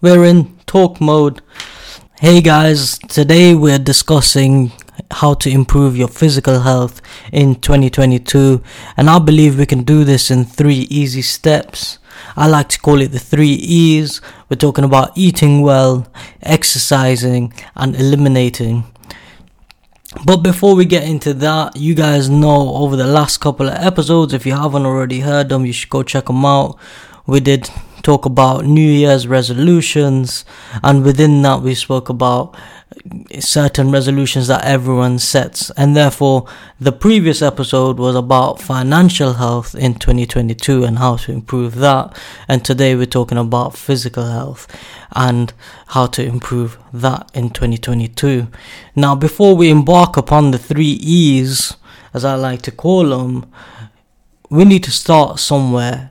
We're in talk mode. Hey guys, today we're discussing how to improve your physical health in 2022, and I believe we can do this in three easy steps. I like to call it the three E's. We're talking about eating well, exercising, and eliminating. But before we get into that, you guys know over the last couple of episodes, if you haven't already heard them, you should go check them out. We did talk about New Year's resolutions, and within that, we spoke about certain resolutions that everyone sets. And therefore, the previous episode was about financial health in 2022 and how to improve that. And today, we're talking about physical health and how to improve that in 2022. Now, before we embark upon the three E's, as I like to call them, we need to start somewhere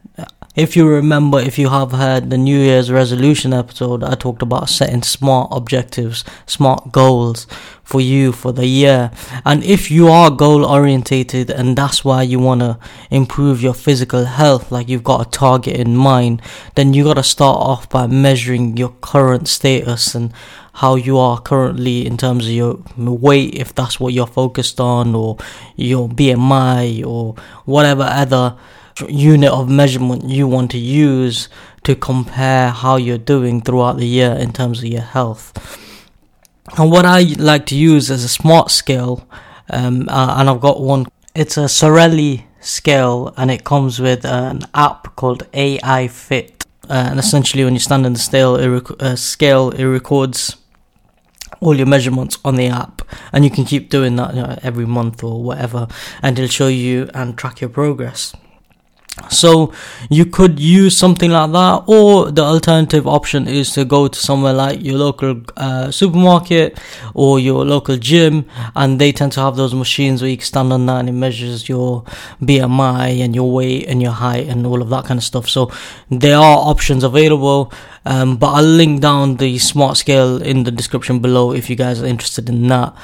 if you remember, if you have heard the New Year's resolution episode, I talked about setting smart objectives, smart goals for you for the year. And if you are goal orientated and that's why you want to improve your physical health, like you've got a target in mind, then you got to start off by measuring your current status and how you are currently in terms of your weight, if that's what you're focused on, or your BMI, or whatever other unit of measurement you want to use to compare how you're doing throughout the year in terms of your health. And what I like to use is a smart scale, um, uh, and I've got one. It's a Sorelli scale, and it comes with an app called AI Fit. Uh, and essentially, when you stand in the scale, it rec- uh, scale, it records all your measurements on the app, and you can keep doing that you know, every month or whatever, and it'll show you and track your progress. So you could use something like that, or the alternative option is to go to somewhere like your local uh, supermarket or your local gym, and they tend to have those machines where you can stand on that and it measures your BMI and your weight and your height and all of that kind of stuff. So there are options available, um, but I'll link down the smart scale in the description below if you guys are interested in that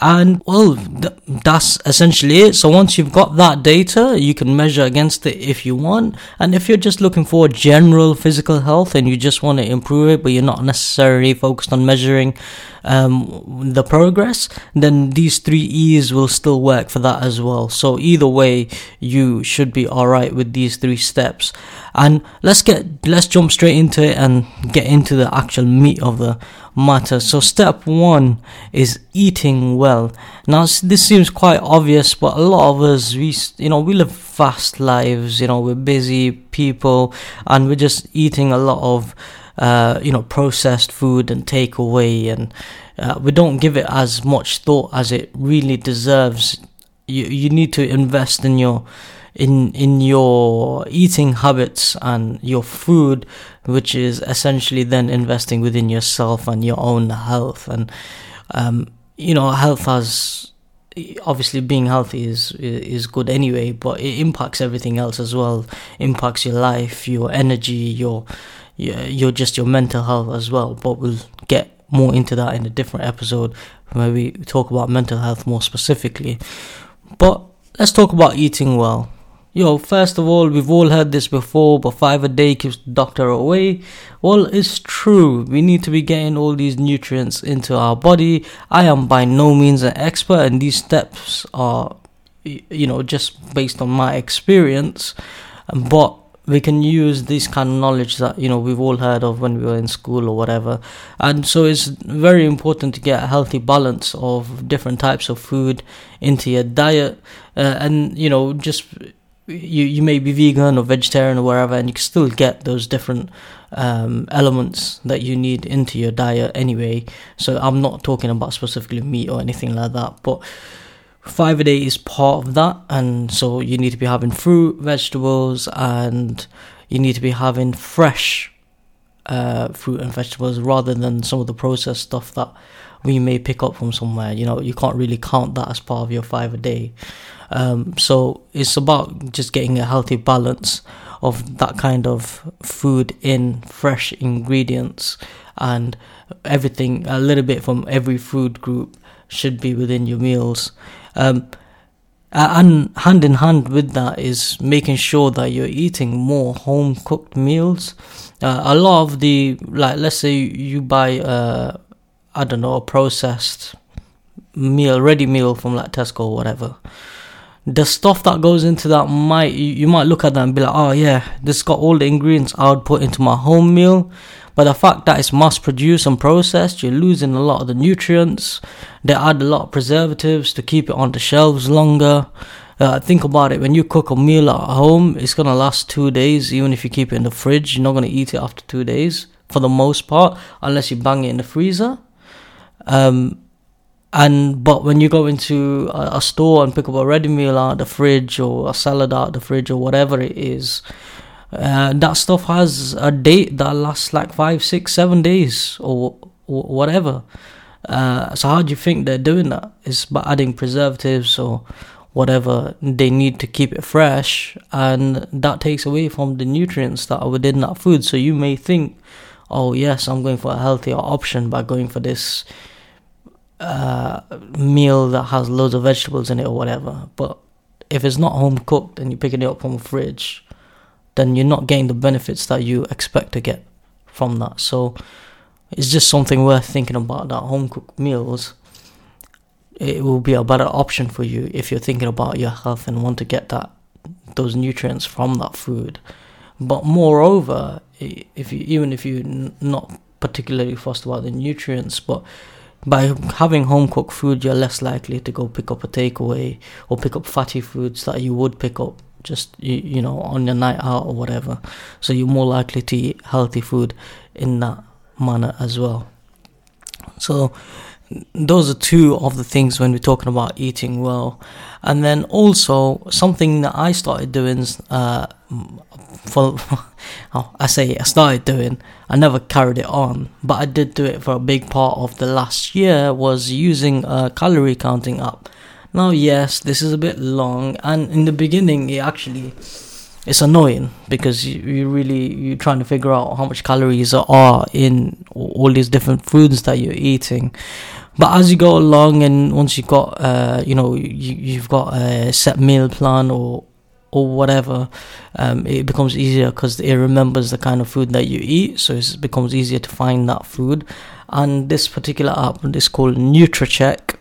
and well th- that's essentially it. So once you've got that data you can measure against it if you want. And if you're just looking for general physical health and you just want to improve it but you're not necessarily focused on measuring um, the progress then these three e's will still work for that as well so either way you should be all right with these three steps and let's get let's jump straight into it and get into the actual meat of the matter. So, step one is eating well. Now, this seems quite obvious, but a lot of us, we, you know, we live fast lives. You know, we're busy people, and we're just eating a lot of, uh, you know, processed food and takeaway, and uh, we don't give it as much thought as it really deserves. You you need to invest in your in in your eating habits and your food which is essentially then investing within yourself and your own health and um, you know health has obviously being healthy is is good anyway but it impacts everything else as well impacts your life your energy your your, your just your mental health as well but we'll get more into that in a different episode where we talk about mental health more specifically but let's talk about eating well Yo, first of all, we've all heard this before, but five a day keeps the doctor away. Well, it's true. We need to be getting all these nutrients into our body. I am by no means an expert, and these steps are, you know, just based on my experience. But we can use this kind of knowledge that you know we've all heard of when we were in school or whatever and so it's very important to get a healthy balance of different types of food into your diet uh, and you know just you you may be vegan or vegetarian or wherever, and you can still get those different um, elements that you need into your diet anyway. So I'm not talking about specifically meat or anything like that, but five a day is part of that, and so you need to be having fruit, vegetables, and you need to be having fresh uh, fruit and vegetables rather than some of the processed stuff that we may pick up from somewhere. You know, you can't really count that as part of your five a day. Um, so it's about just getting a healthy balance of that kind of food in fresh ingredients and everything a little bit from every food group should be within your meals. Um, and hand in hand with that is making sure that you're eating more home cooked meals. Uh, a lot of the like, let's say you buy, uh, I don't know, a processed meal, ready meal from like Tesco or whatever. The stuff that goes into that might you, you might look at that and be like, oh yeah, this got all the ingredients I would put into my home meal. But the fact that it's mass produced and processed, you're losing a lot of the nutrients. They add a lot of preservatives to keep it on the shelves longer. Uh, think about it when you cook a meal at home, it's gonna last two days, even if you keep it in the fridge. You're not gonna eat it after two days for the most part, unless you bang it in the freezer. Um, and but when you go into a, a, store and pick up a ready meal out of the fridge or a salad out of the fridge or whatever it is, uh, that stuff has a date that lasts like five, six, seven days or, or whatever. Uh, so how do you think they're doing that? Is by adding preservatives or whatever they need to keep it fresh, and that takes away from the nutrients that are within that food. So you may think, oh yes, I'm going for a healthier option by going for this uh, meal that has loads of vegetables in it or whatever. But if it's not home cooked and you're picking it up from the fridge, then you're not getting the benefits that you expect to get from that. So it's just something worth thinking about that home cooked meals. It will be a better option for you if you're thinking about your health and want to get that those nutrients from that food. But moreover, if you even if you're not particularly fussed about the nutrients, but by having home cooked food, you're less likely to go pick up a takeaway or pick up fatty foods that you would pick up just you, you know on your night out or whatever. So you're more likely to eat healthy food in that manner as well. So those are two of the things when we're talking about eating well, and then also something that I started doing. Uh, for I say I started doing. I never carried it on, but I did do it for a big part of the last year. Was using a calorie counting app. Now, yes, this is a bit long, and in the beginning, it actually it's annoying because you, you really you're trying to figure out how much calories are in all these different foods that you're eating but as you go along and once you've got uh, you know you, you've got a set meal plan or or whatever, um, it becomes easier because it remembers the kind of food that you eat, so it becomes easier to find that food. And this particular app is called Nutracheck.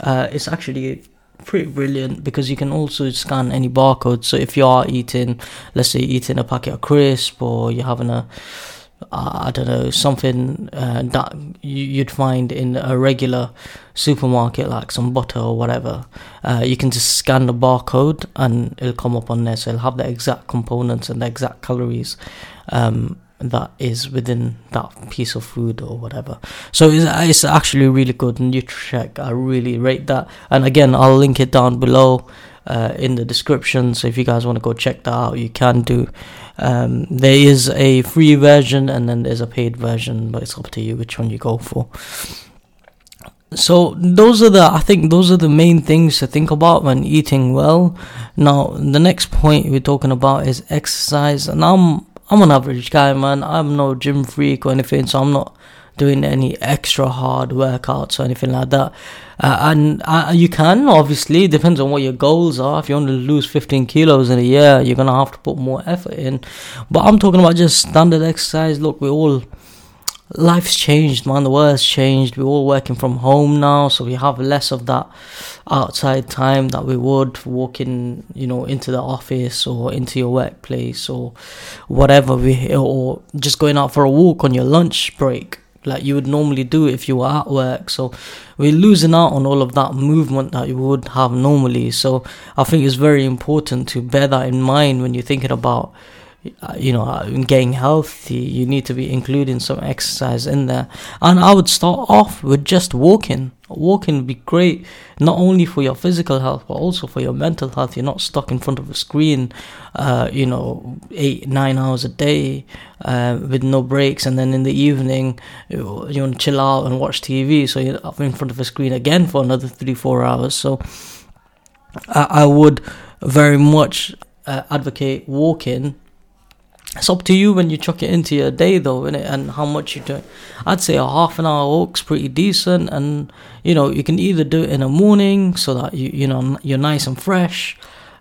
Uh, it's actually pretty brilliant because you can also scan any barcode. So if you are eating, let's say eating a packet of crisp or you're having a I don't know something uh, that you'd find in a regular supermarket, like some butter or whatever. Uh, you can just scan the barcode and it'll come up on there. So it'll have the exact components and the exact calories um, that is within that piece of food or whatever. So it's, it's actually really good. Nutracheck, I really rate that. And again, I'll link it down below uh, in the description. So if you guys want to go check that out, you can do. Um, there is a free version and then there's a paid version, but it's up to you which one you go for. So those are the I think those are the main things to think about when eating well. Now the next point we're talking about is exercise, and I'm I'm an average guy, man. I'm no gym freak or anything, so I'm not doing any extra hard workouts or anything like that. Uh, and uh, you can obviously depends on what your goals are. If you want to lose 15 kilos in a year, you're gonna have to put more effort in. But I'm talking about just standard exercise. Look, we all life's changed, man. The world's changed. We're all working from home now, so we have less of that outside time that we would walking, you know, into the office or into your workplace or whatever. We or just going out for a walk on your lunch break like you would normally do if you were at work. So we're losing out on all of that movement that you would have normally. So I think it's very important to bear that in mind when you're thinking about you know uh, getting healthy you need to be including some exercise in there. And i would start off with just walking. Walking would be great not only for your physical health but also for your mental health. You're not stuck in front of a screen uh, you know eight nine hours a day uh, with no breaks. And then in the evening you, you want to chill out and watch tv so you're in front of a screen again for another three four hours. So i, I would very much uh, advocate walking it's up to you when you chuck it into your day though innit? and how much you do i'd say a half an hour walk's pretty decent and you know you can either do it in the morning so that you you know you're nice and fresh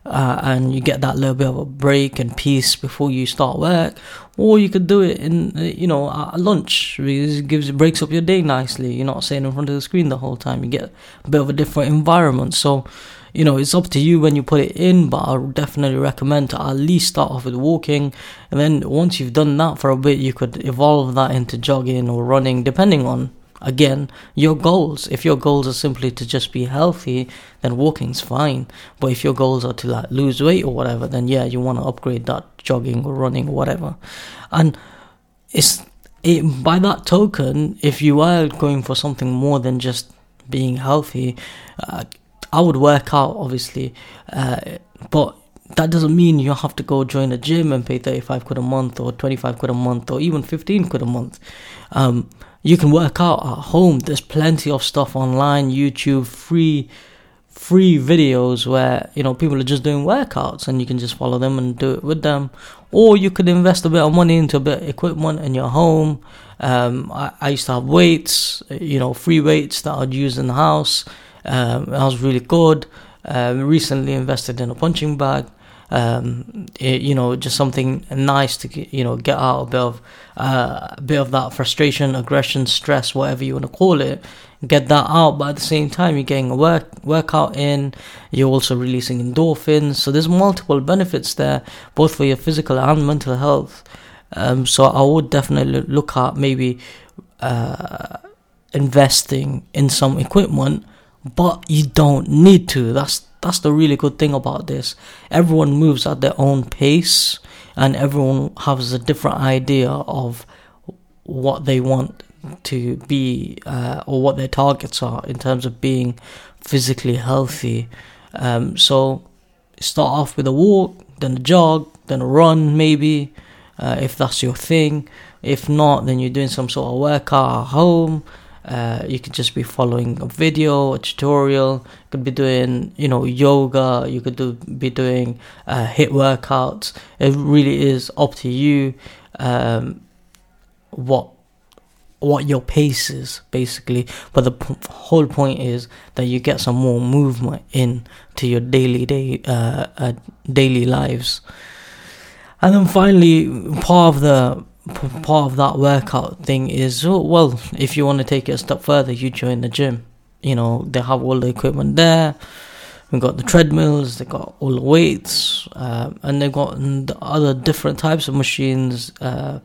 uh, and you get that little bit of a break and peace before you start work or you could do it in you know at lunch because it gives breaks up your day nicely you're not sitting in front of the screen the whole time you get a bit of a different environment so you know, it's up to you when you put it in, but I definitely recommend to at least start off with walking. And then once you've done that for a bit, you could evolve that into jogging or running, depending on, again, your goals. If your goals are simply to just be healthy, then walking's fine. But if your goals are to like lose weight or whatever, then yeah, you want to upgrade that jogging or running or whatever. And it's it, by that token, if you are going for something more than just being healthy, uh, I would work out, obviously, uh, but that doesn't mean you have to go join a gym and pay 35 quid a month or 25 quid a month or even 15 quid a month. Um, you can work out at home. There's plenty of stuff online, YouTube, free free videos where you know people are just doing workouts and you can just follow them and do it with them or you could invest a bit of money into a bit of equipment in your home um, I, I used to have weights you know free weights that i'd use in the house um, that was really good. Uh, recently invested in a punching bag. Um, it, you know, just something nice to you know get out a bit of uh, a bit of that frustration, aggression, stress, whatever you want to call it. Get that out, but at the same time, you're getting a work workout in. You're also releasing endorphins, so there's multiple benefits there, both for your physical and mental health. Um, so I would definitely look at maybe uh, investing in some equipment but you don't need to. That's that's the really good thing about this. Everyone moves at their own pace, and everyone has a different idea of what they want to be uh, or what their targets are in terms of being physically healthy. Um, so start off with a walk, then a jog, then a run, maybe uh, if that's your thing. If not, then you're doing some sort of workout at home. Uh, you could just be following a video, a tutorial. You could be doing, you know, yoga. You could do be doing uh, HIIT workouts. It really is up to you. Um, what what your pace is basically but the p- whole point is that you get some more movement in to your daily day uh, uh, daily lives and then finally part of the part of that workout thing is oh, well if you want to take it a step further you join the gym. You know they have all the equipment there. We've got the treadmills they've got all the weights uh, and they've got other different types of machines uh,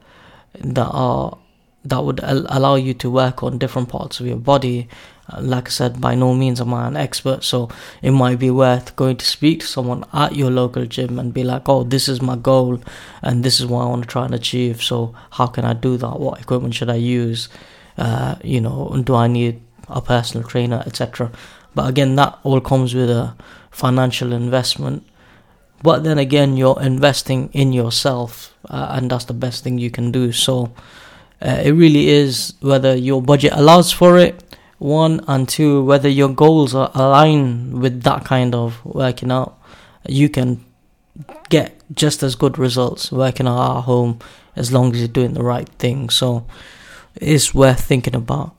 that are that would al- allow you to work on different parts of your body like I said, by no means am I an expert, so it might be worth going to speak to someone at your local gym and be like, oh, this is my goal and this is what I want to try and achieve. So, how can I do that? What equipment should I use? Uh, you know, do I need a personal trainer, etc. But again, that all comes with a financial investment. But then again, you're investing in yourself, uh, and that's the best thing you can do. So, uh, it really is whether your budget allows for it one and two whether your goals are aligned with that kind of working out you can get just as good results working out at home as long as you're doing the right thing. So it's worth thinking about.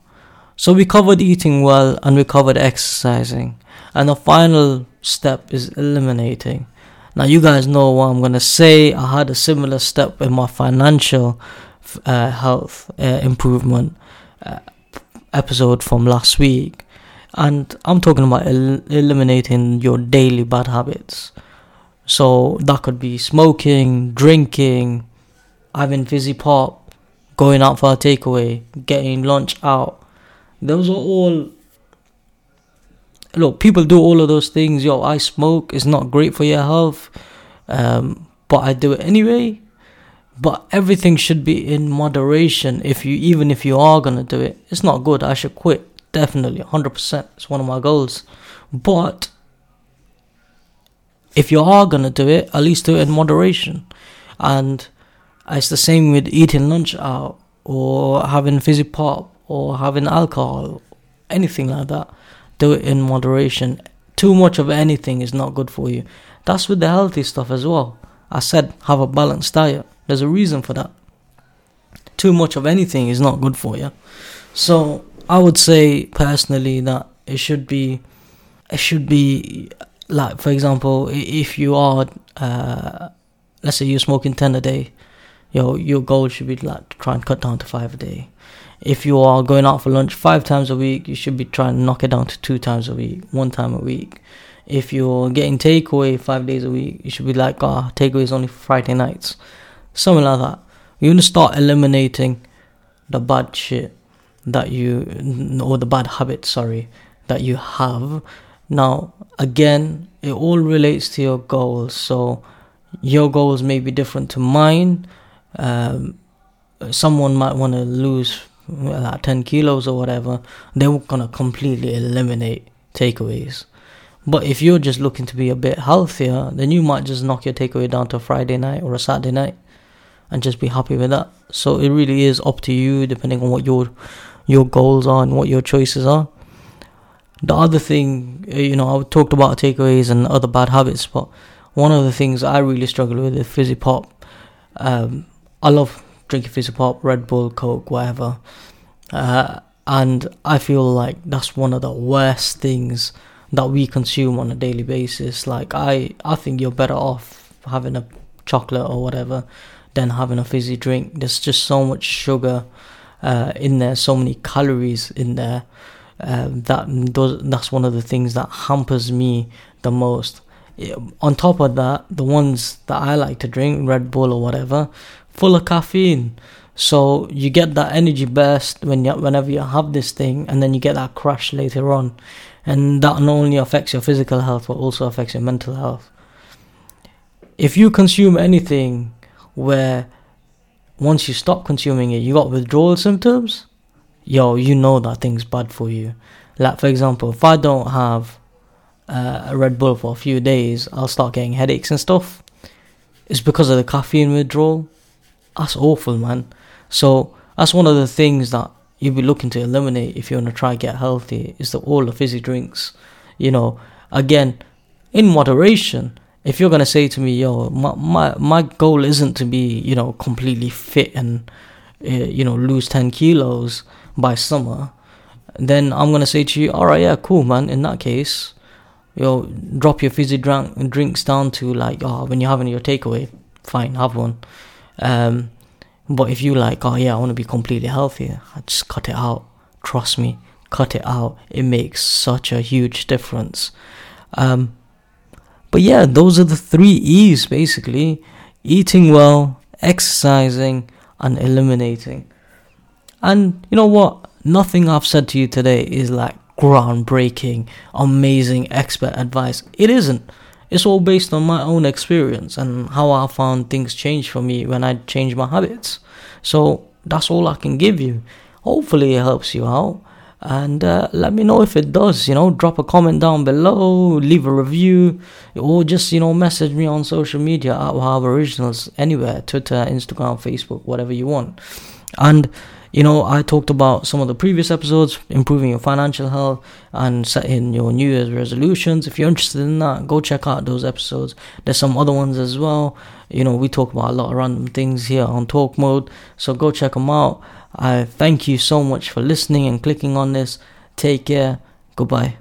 So we covered eating well and we covered exercising. And the final step is eliminating. Now you guys know what i'm to say. I had a similar step in my financial uh, health uh, improvement. Uh, episode from last week, and I'm talking about el- eliminating your daily bad habits. So that could be smoking, drinking, having fizzy pop, going out for a takeaway, getting lunch out. Those are all. Look, people do all of those things. Yo, I smoke. It's not great for your health, um, but I do it anyway but everything should be in moderation. If you even if you are gonna do it it's not good. I should quit. Definitely. 100% it's one of my goals. But if you are gonna do it at least do it in moderation. And it's the same with eating lunch out or having fizzy pop or having alcohol anything like that. Do it in moderation. Too much of anything is not good for you. That's with the healthy stuff as well. I said have a balanced diet There's a reason for that. Too much of anything is not good for you. So I would say personally that it should be, it should be like for example, if you are, uh, let's say you're smoking ten a day, your your goal should be like to try and cut down to five a day. If you are going out for lunch five times a week, you should be trying to knock it down to two times a week, one time a week. If you're getting takeaway five days a week, you should be like, ah, oh, takeaway is only Friday nights, something like that. You're gonna start eliminating the bad shit that you or the bad habits, sorry, that you have. Now, again, it all relates to your goals. So, your goals may be different to mine. Um, someone might want to lose like 10 kilos or whatever. They're gonna completely eliminate takeaways. But if you're just looking to be a bit healthier, then you might just knock your takeaway down to a Friday night or a Saturday night and just be happy with that. So it really is up to you depending on what your your goals are and what your choices are. The other thing, uh, you know, I talked about takeaways and other bad habits, but one of the things I really struggle with is fizzy pop. Um, I love drinking fizzy pop, Red Bull, Coke, whatever. Uh, and I feel like that's one of the worst things that we consume on a daily basis. Like I, I think you're better off having a chocolate or whatever than having a fizzy drink. There's just so much sugar uh, in there, so many calories in there. Uh, that those, that's one of the things that hampers me the most. On top of that, the ones that I like to drink, Red Bull or whatever, full of caffeine. So you get that energy burst when you, whenever you have this thing, and then you get that crash later on, and that not only affects your physical health but also affects your mental health. If you consume anything where once you stop consuming it, you got withdrawal symptoms, yo, you know that thing's bad for you. Like, for example, if I don't have uh, a Red Bull for a few days, I'll start getting headaches and stuff. It's because of the caffeine withdrawal. That's awful, man. So, that's one of the things that you'll be looking to eliminate if you want to try get healthy is the all the fizzy drinks. You know, again, in moderation if you're gonna say to me, yo, my my, my goal isn't to be, you know, completely fit and, uh, you know, lose ten kilos by summer, then I'm gonna say to you, all right, yeah, cool, man. In that case, yo, drop your fizzy drink drinks down to like, oh, when you're having your takeaway, fine, have one. Um, but if you like, oh yeah, I want to be completely healthy, I just cut it out. Trust me, cut it out. It makes such a huge difference. Um, but yeah, those are the three E's basically eating well, exercising, and eliminating. And you know what? Nothing I've said to you today is like groundbreaking, amazing expert advice. It isn't. It's all based on my own experience and how I found things change for me when I changed my habits. So that's all I can give you. Hopefully, it helps you out and uh, let me know if it does you know drop a comment down below leave a review or just you know message me on social media at Wahab Originalz anywhere Twitter Instagram Facebook whatever you want. And you know I talked about some of the previous episodes improving your financial health and setting your New Year's resolutions. If you're interested in that go check out those episodes. There's some other ones as well. You know we talk about a lot of random things here on talk mode so go check them out I thank you so much for listening and clicking on this. Take care. Goodbye.